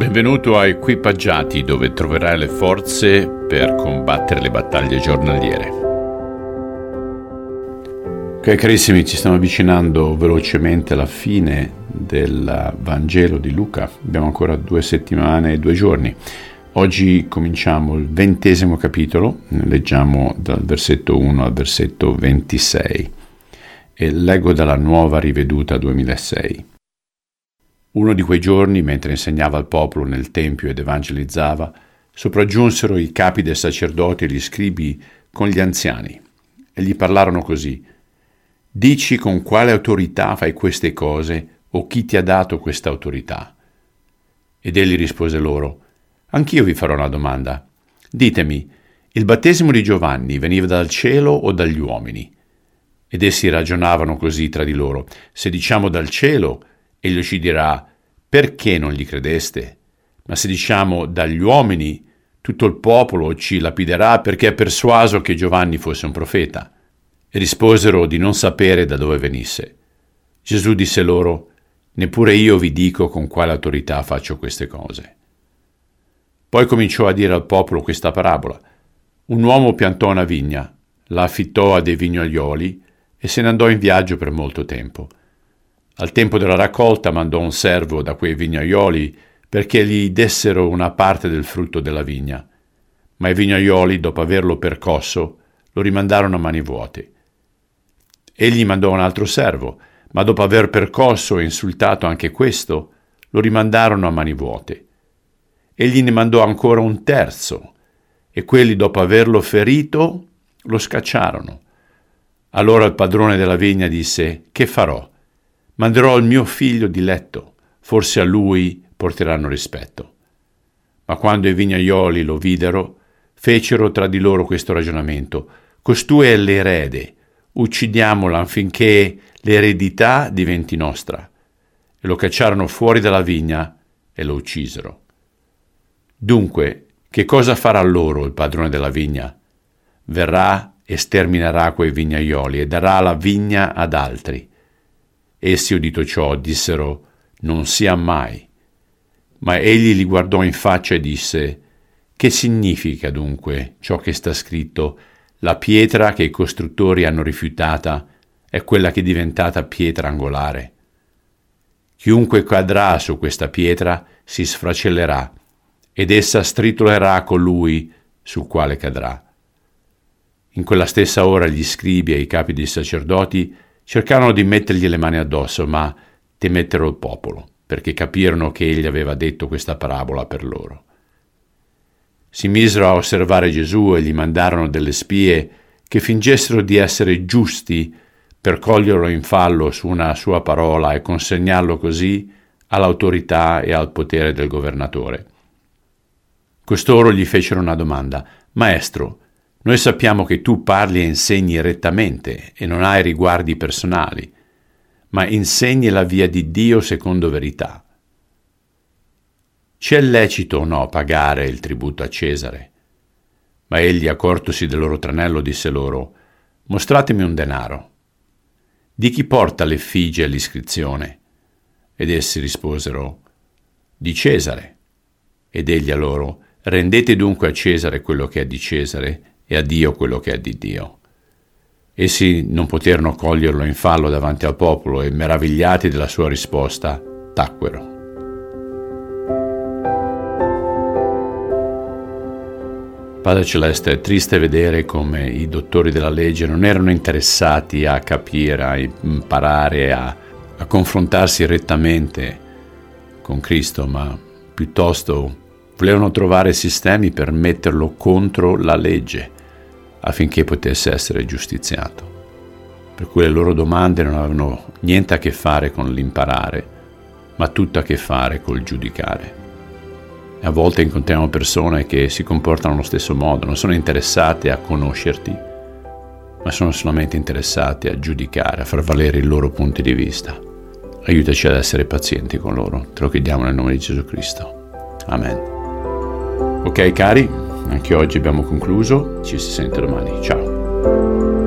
Benvenuto a Equipaggiati dove troverai le forze per combattere le battaglie giornaliere. Ok carissimi, ci stiamo avvicinando velocemente alla fine del Vangelo di Luca. Abbiamo ancora due settimane e due giorni. Oggi cominciamo il ventesimo capitolo, leggiamo dal versetto 1 al versetto 26 e leggo dalla nuova riveduta 2006. Uno di quei giorni, mentre insegnava al popolo nel Tempio ed evangelizzava, sopraggiunsero i capi dei sacerdoti e gli scribi con gli anziani e gli parlarono così. Dici con quale autorità fai queste cose o chi ti ha dato questa autorità? Ed egli rispose loro, Anch'io vi farò una domanda. Ditemi, il battesimo di Giovanni veniva dal cielo o dagli uomini? Ed essi ragionavano così tra di loro. Se diciamo dal cielo, Egli ci dirà, perché non gli credeste? Ma se diciamo dagli uomini, tutto il popolo ci lapiderà perché è persuaso che Giovanni fosse un profeta. E risposero di non sapere da dove venisse. Gesù disse loro, Neppure io vi dico con quale autorità faccio queste cose. Poi cominciò a dire al popolo questa parabola. Un uomo piantò una vigna, la affittò a dei vignaioli e se ne andò in viaggio per molto tempo. Al tempo della raccolta mandò un servo da quei vignaioli perché gli dessero una parte del frutto della vigna. Ma i vignaioli, dopo averlo percosso, lo rimandarono a mani vuote. Egli mandò un altro servo, ma dopo aver percosso e insultato anche questo, lo rimandarono a mani vuote. Egli ne mandò ancora un terzo, e quelli, dopo averlo ferito, lo scacciarono. Allora il padrone della vigna disse, Che farò? Manderò il mio figlio diletto, forse a lui porteranno rispetto. Ma quando i vignaioli lo videro, fecero tra di loro questo ragionamento. Costui è l'erede, uccidiamola affinché l'eredità diventi nostra. E lo cacciarono fuori dalla vigna e lo uccisero. Dunque, che cosa farà loro il padrone della vigna? Verrà e sterminerà quei vignaioli e darà la vigna ad altri Essi, udito ciò, dissero, non sia mai. Ma egli li guardò in faccia e disse, che significa dunque ciò che sta scritto? La pietra che i costruttori hanno rifiutata è quella che è diventata pietra angolare. Chiunque cadrà su questa pietra si sfracellerà ed essa stritolerà colui sul quale cadrà. In quella stessa ora gli scribi e i capi dei sacerdoti Cercarono di mettergli le mani addosso, ma temettero il popolo, perché capirono che egli aveva detto questa parabola per loro. Si misero a osservare Gesù e gli mandarono delle spie che fingessero di essere giusti per coglierlo in fallo su una sua parola e consegnarlo così all'autorità e al potere del governatore. Costoro gli fecero una domanda. Maestro, noi sappiamo che tu parli e insegni rettamente e non hai riguardi personali, ma insegni la via di Dio secondo verità. C'è lecito o no pagare il tributo a Cesare? Ma egli, accortosi del loro tranello, disse loro, Mostratemi un denaro. Di chi porta l'effigie e l'iscrizione? Ed essi risposero, Di Cesare. Ed egli a loro, Rendete dunque a Cesare quello che è di Cesare e a Dio quello che è di Dio. Essi non poterono coglierlo in fallo davanti al popolo e, meravigliati della sua risposta, tacquero. Padre Celeste, è triste vedere come i dottori della legge non erano interessati a capire, a imparare, a, a confrontarsi rettamente con Cristo, ma piuttosto volevano trovare sistemi per metterlo contro la legge affinché potesse essere giustiziato. Per cui le loro domande non avevano niente a che fare con l'imparare, ma tutto a che fare col giudicare. E a volte incontriamo persone che si comportano allo stesso modo, non sono interessate a conoscerti, ma sono solamente interessate a giudicare, a far valere i loro punti di vista. Aiutaci ad essere pazienti con loro, te lo chiediamo nel nome di Gesù Cristo. Amen. Ok cari, anche oggi abbiamo concluso, ci si sente domani, ciao.